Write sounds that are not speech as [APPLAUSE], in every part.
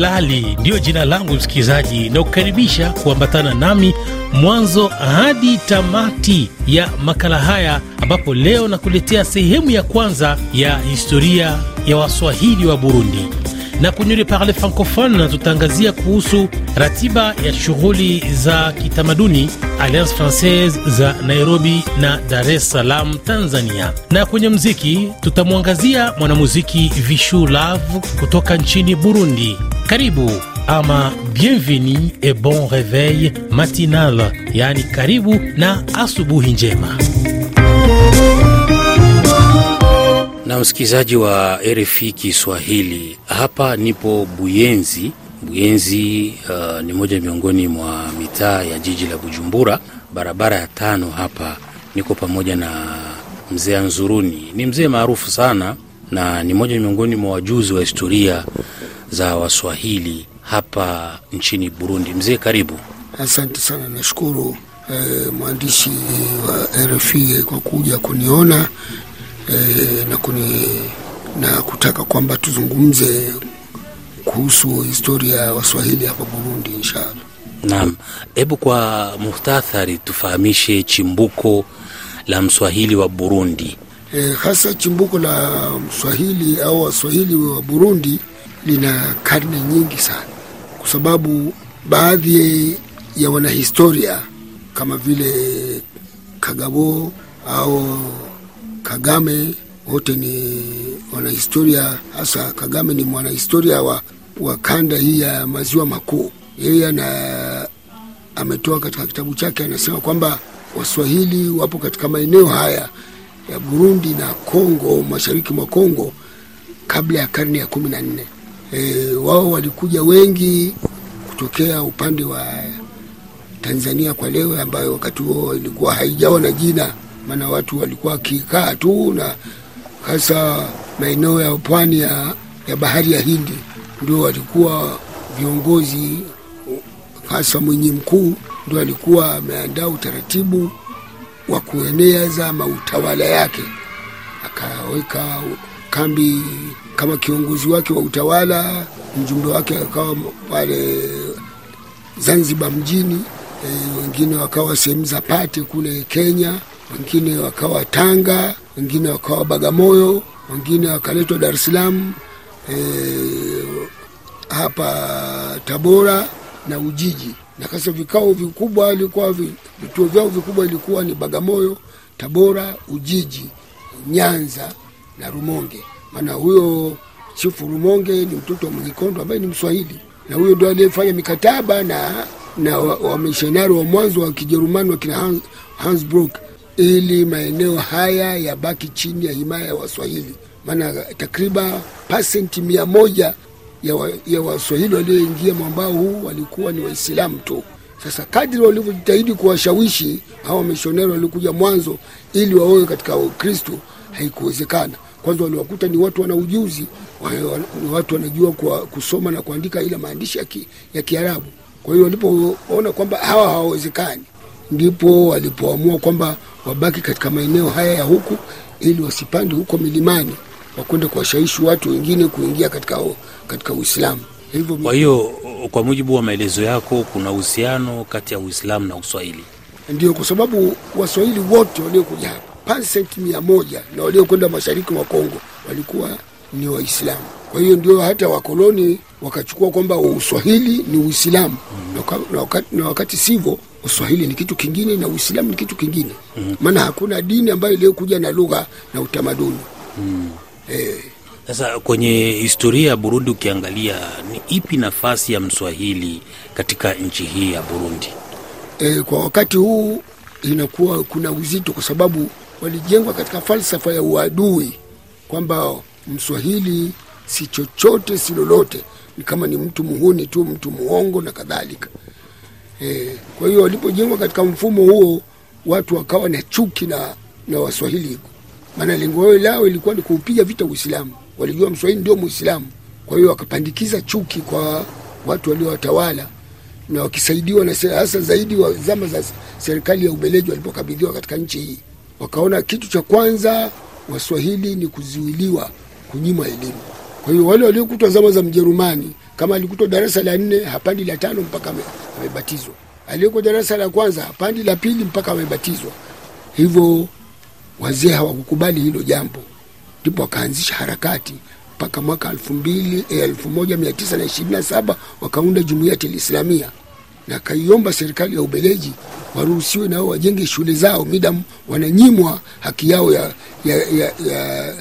Bilali ndiyo jina langu msikilizaji, na kukaribisha kuambatana nami mwanzo hadi tamati ya makala haya, ambapo leo nakuletea sehemu ya kwanza ya historia ya Waswahili wa Burundi na kwenye Parle Francophone tutaangazia kuhusu ratiba ya shughuli za kitamaduni Alliance Francaise za Nairobi na Dar es Salaam, Tanzania. Na kwenye mziki tutamwangazia mwanamuziki Vishu Love kutoka nchini Burundi. Karibu ama bienvenue et bon reveil matinal, yaani karibu na asubuhi njema. Na msikilizaji wa RFI Kiswahili, hapa nipo Buyenzi. Buyenzi uh, ni moja miongoni mwa mitaa ya jiji la Bujumbura, barabara ya tano. Hapa niko pamoja na mzee Anzuruni, ni mzee maarufu sana na ni moja miongoni mwa wajuzi wa historia za Waswahili hapa nchini Burundi. Mzee, karibu. Asante sana, nashukuru eh, mwandishi wa RFI kwa kuja kuniona eh, na, kuni, na kutaka kwamba tuzungumze kuhusu historia ya Waswahili hapa Burundi inshallah. Naam, hebu kwa muhtathari tufahamishe chimbuko la Mswahili wa Burundi. E, hasa chimbuko la Mswahili au Waswahili wa Burundi lina karne nyingi sana, kwa sababu baadhi ya wanahistoria kama vile Kagabo au Kagame wote ni wanahistoria, hasa Kagame ni mwanahistoria wa, wa kanda hii ya maziwa makuu. Yeye ana ametoa katika kitabu chake, anasema kwamba Waswahili wapo katika maeneo haya ya Burundi na Kongo, mashariki mwa Kongo kabla ya karne ya kumi na nne. E, wao walikuja wengi kutokea upande wa Tanzania kwa leo, ambayo wakati huo ilikuwa haijawa na jina, maana watu walikuwa wakikaa tu, na hasa maeneo ya pwani ya, ya bahari ya Hindi ndio walikuwa viongozi, hasa mwenye mkuu ndio alikuwa ameandaa utaratibu wa kueneza mautawala yake, akaweka kambi kama kiongozi wake wa utawala. Mjumbe wake akawa pale Zanzibar mjini, e, wengine wakawa sehemu za Pate kule Kenya, wengine wakawa Tanga, wengine wakawa Bagamoyo, wengine wakaletwa Dar es Salaam, e, hapa Tabora na Ujiji. Na kasa vikao vikubwa ilikuwa vituo vyao vikubwa ilikuwa ni Bagamoyo, Tabora, Ujiji, Nyanza na Rumonge. Maana huyo chifu Rumonge ni mtoto wa Mwenyekondo ambaye ni Mswahili, na huyo ndio aliyefanya mikataba na na wamishonari wa, wa mwanzo wa Kijerumani wakina Hans, Hans Brook ili maeneo haya yabaki chini ya himaya ya Waswahili. Maana takriban pasenti mia moja ya Waswahili walioingia mwambao huu walikuwa ni Waislamu tu. Sasa kadri walivyojitahidi kuwashawishi hawa wamishonari waliokuja mwanzo ili waoe katika Ukristo, haikuwezekana. Kwanza waliwakuta ni watu wana ujuzi, ni watu wanajua kwa kusoma na kuandika ile maandishi ya, ya Kiarabu. Kwa hiyo walipoona kwamba hawa hawawezekani, ndipo walipoamua kwamba wabaki katika maeneo haya ya huku ili wasipande huko milimani wakwenda kuwashawishi watu wengine kuingia katika, katika Uislamu. Hivyo kwa hiyo kwa mujibu wa maelezo yako, kuna uhusiano kati ya Uislamu na Uswahili? Ndio, kwa sababu Waswahili wote waliokuja hapa pasenti mia moja na waliokwenda mashariki mwa Kongo walikuwa ni Waislamu. Kwa hiyo ndio hata wakoloni wakachukua kwamba Uswahili ni Uislamu mm. na wakati, na wakati sivyo, Uswahili ni kitu kingine na Uislamu ni kitu kingine maana mm. hakuna dini ambayo iliyokuja na lugha na utamaduni mm. Sasa eh, kwenye historia ya Burundi ukiangalia, ni ipi nafasi ya Mswahili katika nchi hii ya Burundi? E, kwa wakati huu inakuwa kuna uzito, kwa sababu walijengwa katika falsafa ya uadui kwamba Mswahili si chochote si lolote, ni kama ni mtu muhuni tu, mtu muongo na kadhalika. Eh, kwa hiyo walipojengwa katika mfumo huo, watu wakawa na chuki na, na Waswahili maana lengo lao ilikuwa ni kuupiga vita Uislamu. Walijua Mswahili ndio Muislamu, kwa hiyo wakapandikiza chuki kwa watu waliowatawala na wakisaidiwa na hasa zaidi wa zama za serikali ya Ubeleji walipokabidhiwa katika nchi hii, wakaona kitu cha kwanza Waswahili ni kuzuiliwa, kunyimwa elimu. Kwa hiyo wale waliokutwa zama za Mjerumani, kama alikutwa darasa la nne hapandi la tano mpaka ame- amebatizwa, aliyekuwa darasa la kwanza hapandi la pili mpaka amebatizwa. Hivyo wazee hawakukubali hilo jambo, ndipo wakaanzisha harakati mpaka mwaka elfu mbili eh, elfu moja mia tisa na ishirini na saba wakaunda Jumuiyati Lislamia na kaiomba serikali ya Ubeleji waruhusiwe nao wajenge shule zao midam wananyimwa haki yao ya, ya, ya, ya,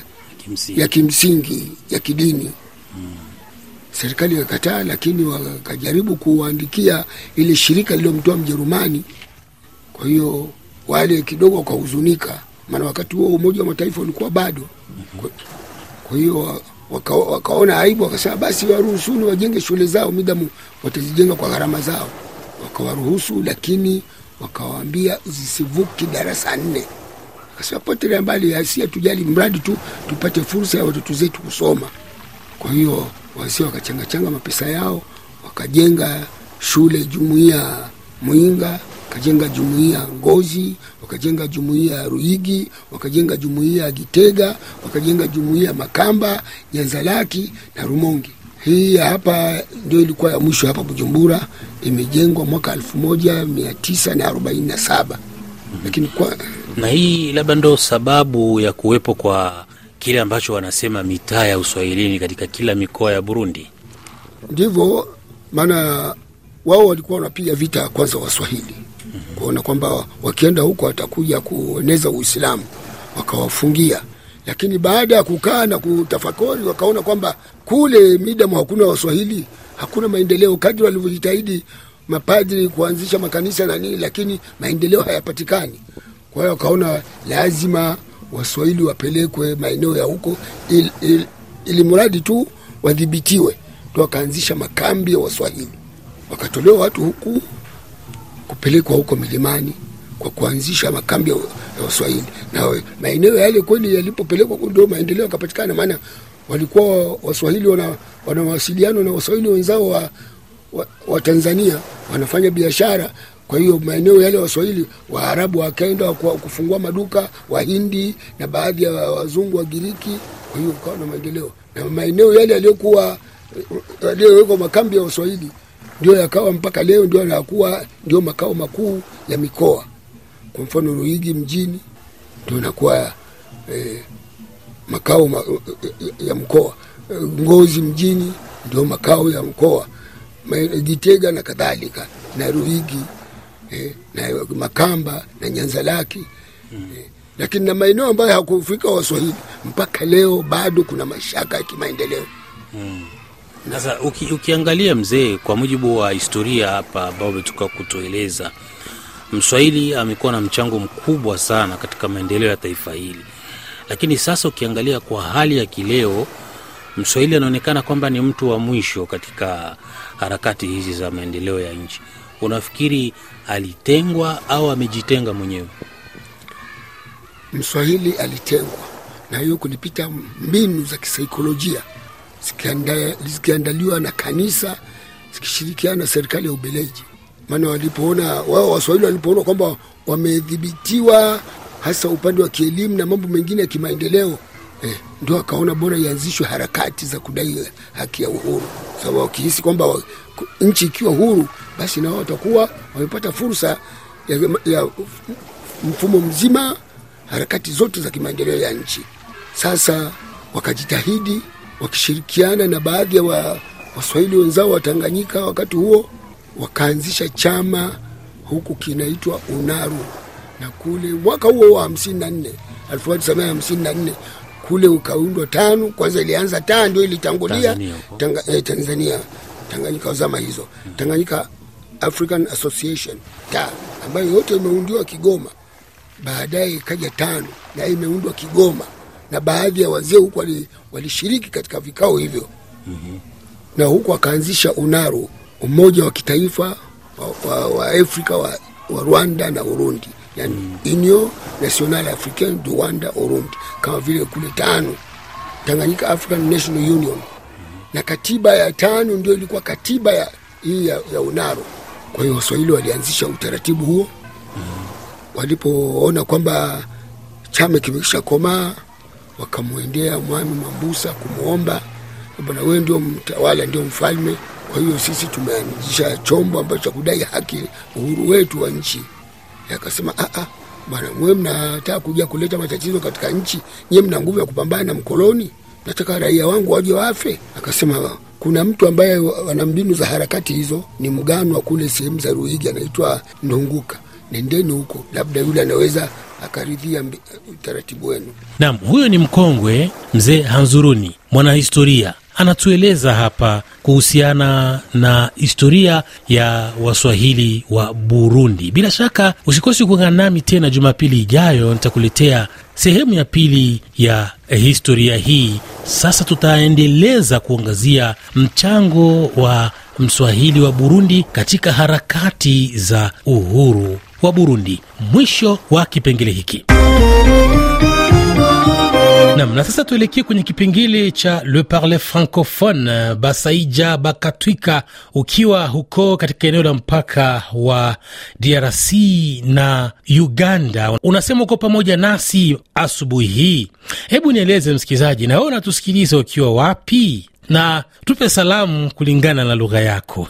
kimsingi ya kimsingi ya kidini. Serikali ikakataa, lakini wakajaribu kuwaandikia ile shirika lililomtoa Mjerumani. Kwa hiyo wale kidogo wakahuzunika, maana wakati huo Umoja wa Mataifa ulikuwa bado. Kwa hiyo waka, wakaona aibu, wakasema basi waruhusuni wajenge shule zao midamu watazijenga kwa gharama zao. Wakawaruhusu, lakini wakawaambia zisivuki darasa nne akasema potelea mbali, asi tujali, mradi tu tupate fursa ya watoto zetu kusoma. Kwa hiyo wasia wakachangachanga mapesa yao wakajenga shule jumuiya Mwinga, wakajenga jumuiya Ngozi, wakajenga jumuiya Ruigi, wakajenga jumuiya Gitega, wakajenga jumuiya Makamba, Nyanzalaki na Rumonge. Hii hapa ndio ilikuwa ya mwisho hapa Bujumbura, imejengwa mwaka elfu moja mia tisa na arobaini na saba lakini kwa na hii labda ndo sababu ya kuwepo kwa kile ambacho wanasema mitaa ya uswahilini katika kila mikoa ya Burundi. ndivyo maana wao walikuwa wanapiga vita kwanza Waswahili kuona kwamba wakienda huko watakuja kueneza Uislamu, wakawafungia. Lakini baada ya kukaa na kutafakari, wakaona kwamba kule midamu hakuna Waswahili, hakuna maendeleo. Kadri walivyojitahidi mapadri kuanzisha makanisa na nini, lakini maendeleo hayapatikani. Kwa hiyo wakaona lazima Waswahili wapelekwe maeneo ya huko ili, ili, ili mradi tu wadhibitiwe ndo wakaanzisha makambi ya Waswahili, wakatolewa watu huku kupelekwa huko milimani kwa kuanzisha makambi ya Waswahili, na maeneo yale kweli yalipopelekwa ndio maendeleo yakapatikana, maana walikuwa Waswahili wana, wana mawasiliano na Waswahili wenzao wa, wa, wa Tanzania wanafanya biashara. Kwa hiyo maeneo yale Waswahili Waarabu wakaenda kufungua maduka, Wahindi na baadhi ya wazungu wa Giriki. Kwa hiyo ukawa na maendeleo, na maeneo yale yaliyokuwa yaliyowekwa makambi ya Waswahili ndio yakawa mpaka leo ndio yanakuwa ndio makao makuu ya mikoa. Kwa mfano Ruigi mjini ndio inakuwa eh, makao ma, ya mkoa. Ngozi mjini ndio makao ya mkoa, Gitega na kadhalika na Ruigi eh, na Makamba na Nyanzalaki eh, lakini na maeneo ambayo hakufika Waswahili mpaka leo bado kuna mashaka ya kimaendeleo. Sasa uki, ukiangalia mzee, kwa mujibu wa historia hapa ambao umetoka kutueleza, Mswahili amekuwa na mchango mkubwa sana katika maendeleo ya taifa hili, lakini sasa ukiangalia kwa hali ya kileo, Mswahili anaonekana kwamba ni mtu wa mwisho katika harakati hizi za maendeleo ya nchi. Unafikiri alitengwa au amejitenga mwenyewe? Mswahili alitengwa na hiyo kulipita mbinu za kisaikolojia zikiandaliwa na kanisa zikishirikiana na serikali ya Ubeleji. Maana walipoona wao Waswahili walipoona kwamba wamedhibitiwa hasa upande wa kielimu na mambo mengine ya kimaendeleo eh, ndio akaona bora ianzishwe harakati za kudai haki ya uhuru, sababu wakihisi kwamba nchi ikiwa huru, basi nao watakuwa wamepata fursa ya, ya mfumo mzima harakati zote za kimaendeleo ya nchi. Sasa wakajitahidi wakishirikiana na baadhi ya wa, Waswahili wenzao wa Tanganyika wakati huo wakaanzisha chama huku kinaitwa Unaru, na kule mwaka huo wa hamsini na nne hamsini na nne kule ukaundwa tano. Kwanza ilianza taa ndio ilitangulia. Tanzania. Tanga, eh, Tanzania. Tanganyika zama hizo. Tanganyika African Association ta ambayo yote imeundiwa Kigoma. Baadaye ikaja tano na imeundwa Kigoma, na baadhi ya wazee huku wali- walishiriki katika vikao hivyo. Na huku akaanzisha UNARU, umoja wa kitaifa wa, wa, wa Afrika wa, wa Rwanda na Urundi, yani Union Nationale Africaine du Rwanda Urundi, kama vile kule tano Tanganyika African National Union, na katiba ya tano ndio ilikuwa katiba ya hii ya, ya UNARO. Kwa hiyo Waswahili walianzisha utaratibu huo walipoona kwamba chama kimekisha komaa, wakamwendea Mwami Mambusa kumwomba bwana, wewe ndio mtawala, ndio mfalme. Kwa hiyo sisi tumeanzisha chombo ambacho cha kudai haki, uhuru wetu wa nchi. Akasema ah, ah, bwana, mwe mnataka kuja kuleta matatizo katika nchi, nyie mna nguvu ya kupambana na mkoloni, nataka raia wangu waje wafe. Akasema kuna mtu ambaye ana mbinu za harakati hizo, ni mganwa kule sehemu za Ruigi, anaitwa Ndunguka. Nendeni huko, labda yule anaweza akaridhia utaratibu wenu. Naam, huyo ni mkongwe mzee Hanzuruni, mwanahistoria anatueleza hapa kuhusiana na historia ya Waswahili wa Burundi. Bila shaka usikosi kuungana nami tena Jumapili ijayo, nitakuletea sehemu ya pili ya historia hii. Sasa tutaendeleza kuangazia mchango wa Mswahili wa Burundi katika harakati za uhuru wa Burundi. Mwisho wa kipengele hiki. Nam, na sasa tuelekee kwenye kipengele cha Le Parle Francophone. Basaija Bakatwika, ukiwa huko katika eneo la mpaka wa DRC na Uganda, unasema uko pamoja nasi asubuhi hii. Hebu nieleze msikilizaji, na wewe unatusikiliza ukiwa wapi? Na tupe salamu kulingana na lugha yako.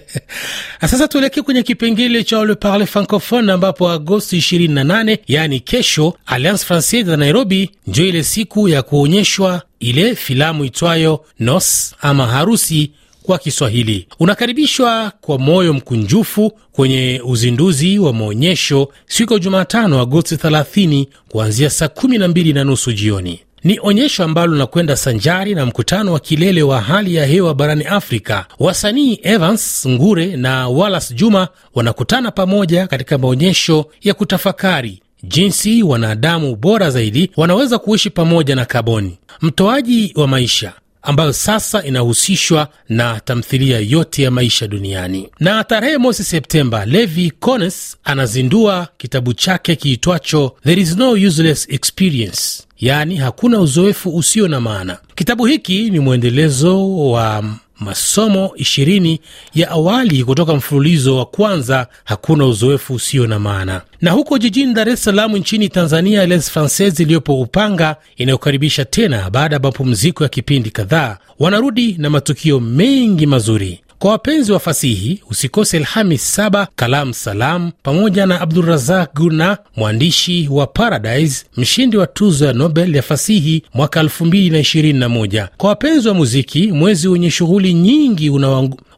[LAUGHS] Sasa tuelekee kwenye kipengele cha Le Parle Francophone, ambapo Agosti 28 yaani kesho, Alliance Francaise ya Nairobi ndio ile siku ya kuonyeshwa ile filamu itwayo Nos ama harusi kwa Kiswahili. Unakaribishwa kwa moyo mkunjufu kwenye uzinduzi wa maonyesho siku ya Jumatano Agosti 30 kuanzia saa 12 na nusu jioni. Ni onyesho ambalo linakwenda sanjari na mkutano wa kilele wa hali ya hewa barani Afrika. Wasanii Evans Ngure na Wallace Juma wanakutana pamoja katika maonyesho ya kutafakari jinsi wanadamu bora zaidi wanaweza kuishi pamoja na kaboni, mtoaji wa maisha ambayo sasa inahusishwa na tamthilia yote ya maisha duniani. Na tarehe mosi Septemba, Levi Cones anazindua kitabu chake kiitwacho There is no useless experience, yaani hakuna uzoefu usio na maana. Kitabu hiki ni mwendelezo wa masomo ishirini ya awali kutoka mfululizo wa kwanza hakuna uzoefu usio na maana. Na huko jijini Dar es Salaam nchini Tanzania, Les Francaise iliyopo Upanga inayokaribisha tena baada ya mapumziko ya kipindi kadhaa, wanarudi na matukio mengi mazuri. Kwa wapenzi wa fasihi usikose Alhamis saba Kalam Salam pamoja na Abdurazak Guna, mwandishi wa Paradise, mshindi wa tuzo ya Nobel ya fasihi mwaka 2021. Kwa wapenzi wa muziki, mwezi wenye shughuli nyingi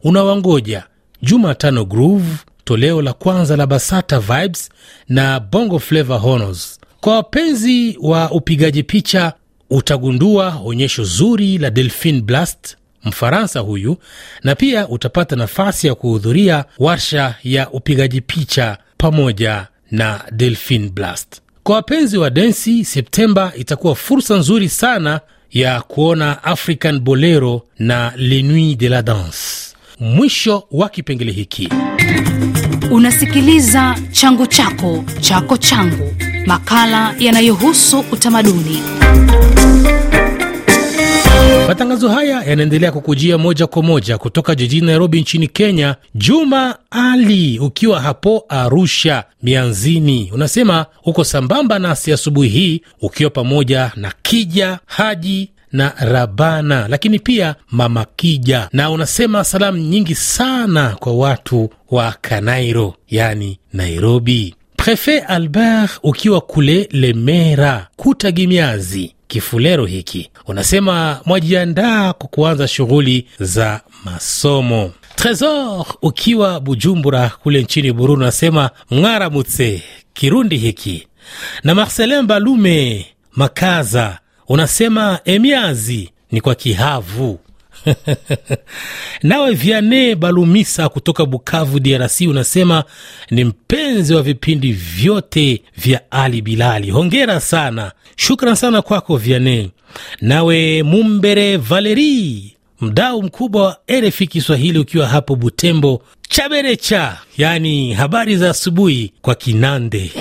unawangoja Jumatano Groove, toleo la kwanza la Basata Vibes na Bongo Flava Honors. Kwa wapenzi wa upigaji picha, utagundua onyesho zuri la Delphine Blast Mfaransa huyu na pia utapata nafasi ya kuhudhuria warsha ya upigaji picha pamoja na Delphine Blast. Kwa wapenzi wa densi, Septemba itakuwa fursa nzuri sana ya kuona African Bolero na Les Nuits de la Danse. Mwisho wa kipengele hiki. Unasikiliza changu chako chako changu, makala yanayohusu utamaduni. Matangazo haya yanaendelea kukujia moja kwa moja kutoka jijini Nairobi nchini Kenya. Juma Ali, ukiwa hapo Arusha Mianzini, unasema uko sambamba nasi asubuhi hii ukiwa pamoja na Kija Haji na Rabana, lakini pia Mama Kija, na unasema salamu nyingi sana kwa watu wa Kanairo, yani Nairobi. Prefet Albert, ukiwa kule Lemera Kutagimiazi Kifulero hiki unasema mwajiandaa kwa kuanza shughuli za masomo. Tresor ukiwa Bujumbura kule nchini Burundi unasema mwaramutse Kirundi hiki. Na Marcelin Balume Makaza unasema emiazi ni kwa kihavu [LAUGHS] nawe Viane Balumisa kutoka Bukavu, DRC, unasema ni mpenzi wa vipindi vyote vya Ali Bilali. Hongera sana, shukran sana kwako Viane. Nawe Mumbere Valeri, mdau mkubwa wa RFI Kiswahili, ukiwa hapo Butembo Chaberecha, yaani habari za asubuhi kwa Kinande.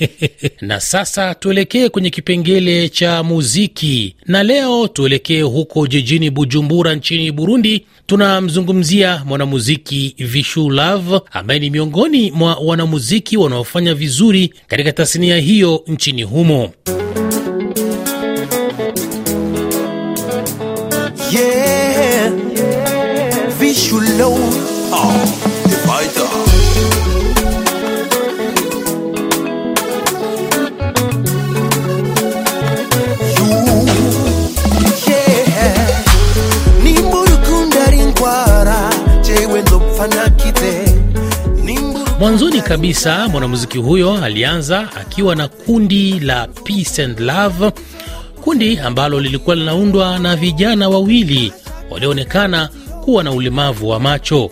[LAUGHS] Na sasa tuelekee kwenye kipengele cha muziki, na leo tuelekee huko jijini Bujumbura nchini Burundi. Tunamzungumzia mwanamuziki Vishu Love ambaye ni miongoni mwa wanamuziki wanaofanya vizuri katika tasnia hiyo nchini humo. Yeah. Mwanzoni kabisa mwanamuziki huyo alianza akiwa na kundi la Peace and Love, kundi ambalo lilikuwa linaundwa na vijana wawili walioonekana kuwa na ulemavu wa macho.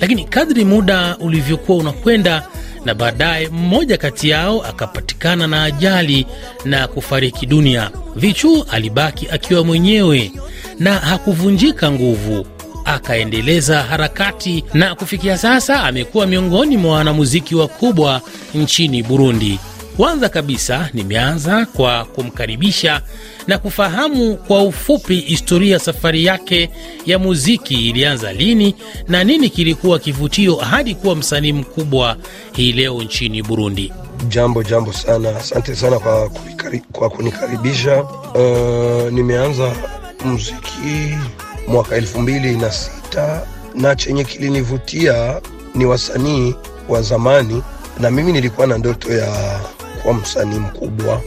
Lakini kadri muda ulivyokuwa unakwenda na baadaye mmoja kati yao akapatikana na ajali na kufariki dunia, Vichu alibaki akiwa mwenyewe na hakuvunjika nguvu akaendeleza harakati na kufikia sasa amekuwa miongoni mwa wanamuziki wakubwa nchini Burundi. Kwanza kabisa nimeanza kwa kumkaribisha na kufahamu kwa ufupi historia ya safari yake ya muziki, ilianza lini na nini kilikuwa kivutio hadi kuwa msanii mkubwa hii leo nchini Burundi. Jambo jambo sana, asante sana kwa, kunikari, kwa kunikaribisha. Uh, nimeanza muziki mwaka elfu mbili na sita na chenye kilinivutia ni wasanii wa zamani, na mimi nilikuwa na ndoto ya kuwa msanii mkubwa,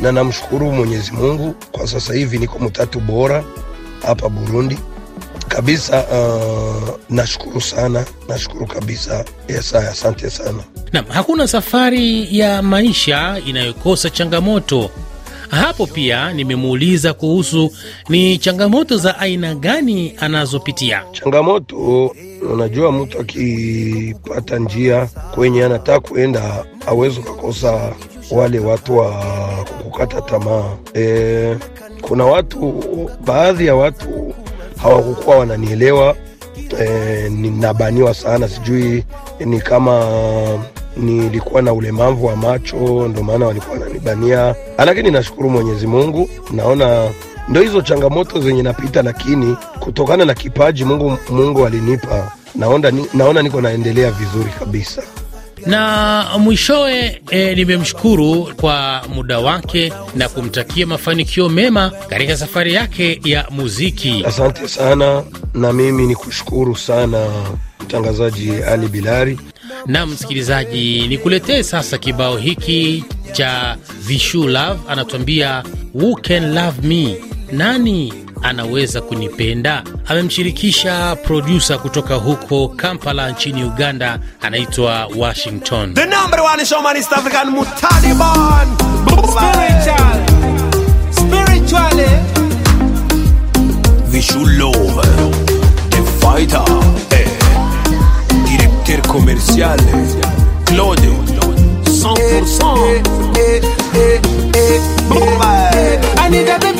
na namshukuru Mwenyezi Mungu kwa sasa hivi niko mtatu bora hapa Burundi kabisa. Uh, nashukuru sana, nashukuru kabisa. Yes, asante sana. Nam, hakuna safari ya maisha inayokosa changamoto. Hapo pia nimemuuliza kuhusu ni changamoto za aina gani anazopitia. Changamoto, unajua, mtu akipata njia kwenye anataka kuenda awezi ukakosa wale watu wa kukata tamaa. E, kuna watu, baadhi ya watu hawakukuwa wananielewa. E, ninabaniwa sana, sijui ni kama nilikuwa na ulemavu wa macho, ndo maana walikuwa wananibania, lakini nashukuru Mwenyezi Mungu, naona ndo hizo changamoto zenye napita, lakini kutokana na kipaji Mungu, Mungu alinipa, naona, naona niko naendelea vizuri kabisa na mwishowe e, nimemshukuru kwa muda wake na kumtakia mafanikio mema katika safari yake ya muziki. Asante sana, na mimi ni kushukuru sana mtangazaji Ali Bilari. Na msikilizaji, nikuletee sasa kibao hiki cha Vishu Love, anatuambia who can love me, nani anaweza kunipenda. Amemshirikisha produsa kutoka huko Kampala nchini Uganda, anaitwa Washington. The number one showman East African Mutaliban Spiritual Spiritually Vishu Love The Fighter eh. Directeur commercial Claude 100% eh, eh, eh, I need a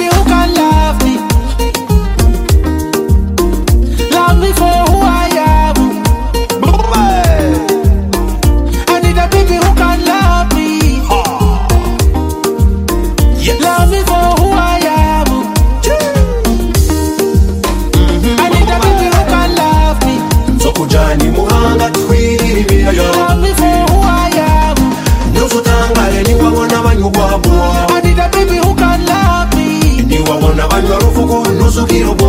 Sou o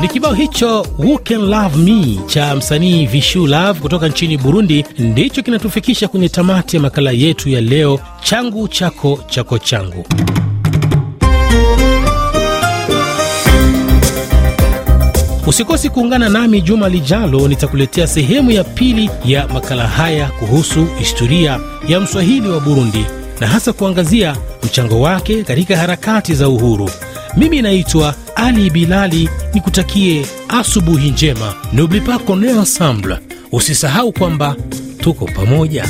ni kibao hicho Who Can Love Me cha msanii Vishu Love kutoka nchini Burundi ndicho kinatufikisha kwenye tamati ya makala yetu ya leo, changu chako chako changu. Usikosi kuungana nami juma lijalo, nitakuletea sehemu ya pili ya makala haya kuhusu historia ya mswahili wa Burundi na hasa kuangazia mchango wake katika harakati za uhuru. Mimi naitwa Ali Bilali, nikutakie asubuhi njema. N'oublie pas qu'on ensemble. Usisahau kwamba tuko pamoja.